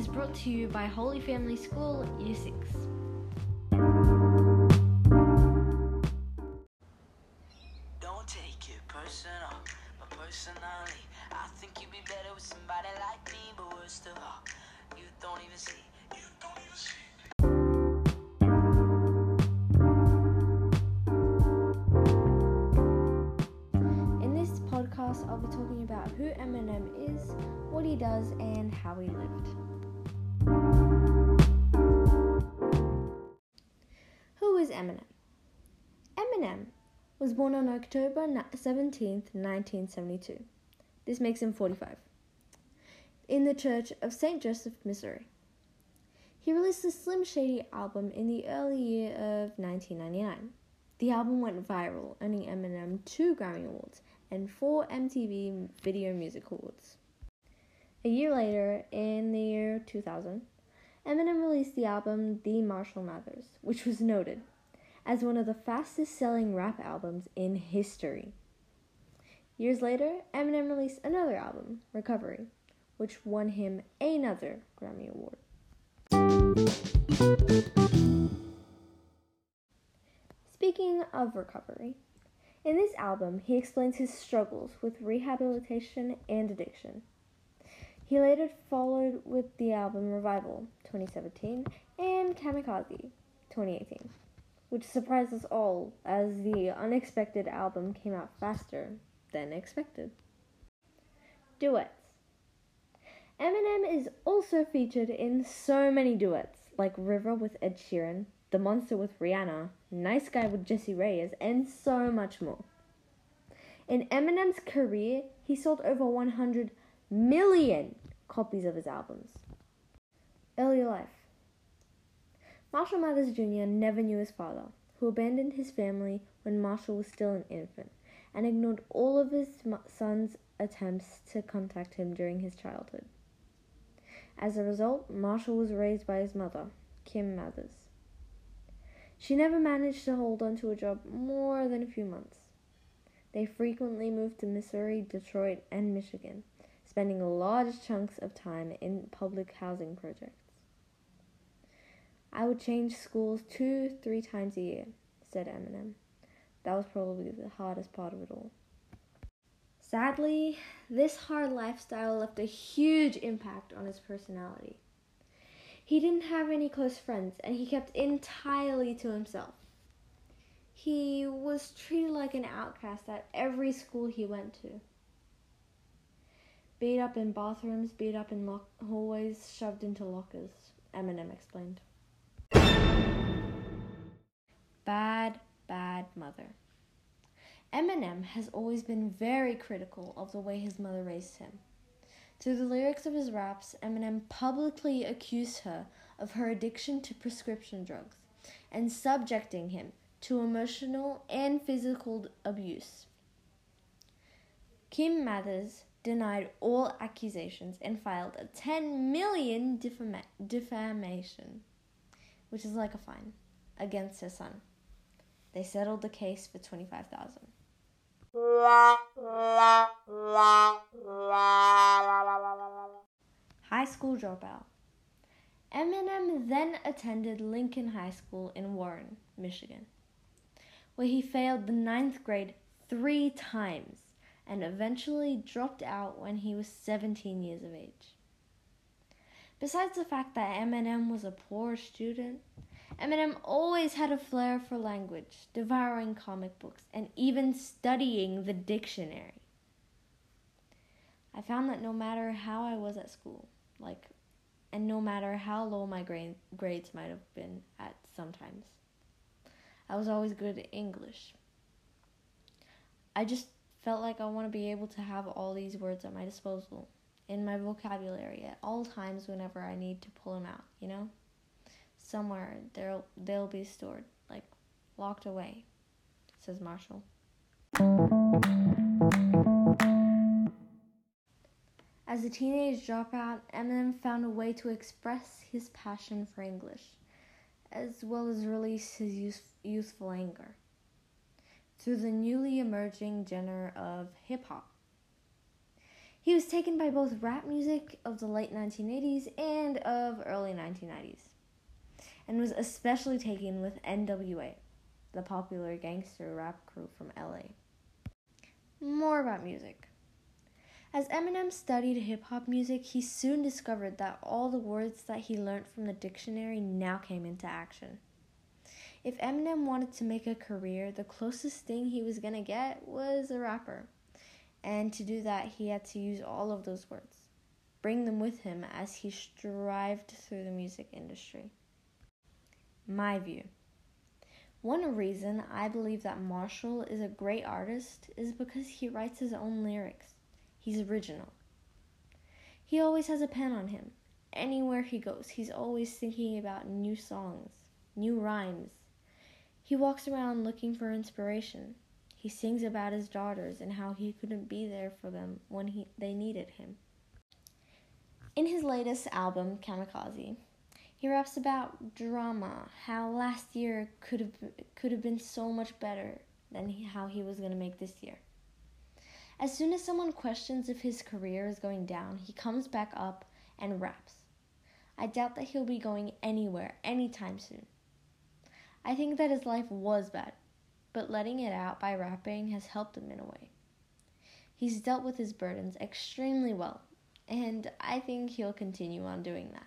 is brought to you by Holy Family School, Year 6. Don't take it personal, but personally, I think you'd be better with somebody like me. But worst of all, you don't even see. You don't even see. In this podcast, I'll be talking about who Eminem is, what he does, and how he lived. Eminem? Eminem was born on October 17th, 1972. This makes him 45. In the Church of St. Joseph, Missouri. He released the Slim Shady album in the early year of 1999. The album went viral, earning Eminem two Grammy Awards and four MTV Video Music Awards. A year later, in the year 2000, Eminem released the album The Marshall Mathers, which was noted as one of the fastest selling rap albums in history. Years later, Eminem released another album, Recovery, which won him another Grammy Award. Speaking of recovery, in this album he explains his struggles with rehabilitation and addiction. He later followed with the album Revival 2017 and Kamikaze 2018, which surprised us all as the unexpected album came out faster than expected. Duets Eminem is also featured in so many duets, like River with Ed Sheeran, The Monster with Rihanna, Nice Guy with Jessie Reyez, and so much more. In Eminem's career, he sold over 100 million copies of his albums. Early life Marshall Mathers Jr. never knew his father, who abandoned his family when Marshall was still an infant and ignored all of his son's attempts to contact him during his childhood. As a result, Marshall was raised by his mother, Kim Mathers. She never managed to hold on to a job more than a few months. They frequently moved to Missouri, Detroit, and Michigan, spending large chunks of time in public housing projects. I would change schools two, three times a year, said Eminem. That was probably the hardest part of it all. Sadly, this hard lifestyle left a huge impact on his personality. He didn't have any close friends and he kept entirely to himself. He was treated like an outcast at every school he went to. Beat up in bathrooms, beat up in hallways, shoved into lockers, Eminem explained. Bad, bad mother. Eminem has always been very critical of the way his mother raised him. Through the lyrics of his raps, Eminem publicly accused her of her addiction to prescription drugs and subjecting him to emotional and physical abuse. Kim Mathers denied all accusations and filed a 10 million defama- defamation, which is like a fine, against her son. They settled the case for 25,000. High school dropout. Eminem then attended Lincoln High School in Warren, Michigan, where he failed the ninth grade three times and eventually dropped out when he was 17 years of age. Besides the fact that Eminem was a poor student, Eminem always had a flair for language, devouring comic books, and even studying the dictionary. I found that no matter how I was at school, like, and no matter how low my grade, grades might have been at sometimes, I was always good at English. I just felt like I want to be able to have all these words at my disposal in my vocabulary at all times whenever I need to pull them out, you know? Somewhere they'll they'll be stored, like locked away, says Marshall. As a teenage dropout, Eminem found a way to express his passion for English, as well as release his youth, youthful anger through the newly emerging genre of hip hop. He was taken by both rap music of the late 1980s and of early 1990s, and was especially taken with NWA, the popular gangster rap crew from LA. More about music. As Eminem studied hip hop music, he soon discovered that all the words that he learned from the dictionary now came into action. If Eminem wanted to make a career, the closest thing he was to get was a rapper. And to do that, he had to use all of those words, bring them with him as he strived through the music industry. My view. One reason I believe that Marshall is a great artist is because he writes his own lyrics. He's original. He always has a pen on him. Anywhere he goes, he's always thinking about new songs, new rhymes. He walks around looking for inspiration. He sings about his daughters and how he couldn't be there for them when he, they needed him. In his latest album, Kamikaze, he raps about drama, how last year could have could have been so much better than he, how he was going to make this year. As soon as someone questions if his career is going down, he comes back up and raps. I doubt that he'll be going anywhere anytime soon. I think that his life was bad, but letting it out by rapping has helped him in a way. He's dealt with his burdens extremely well, and I think he'll continue on doing that.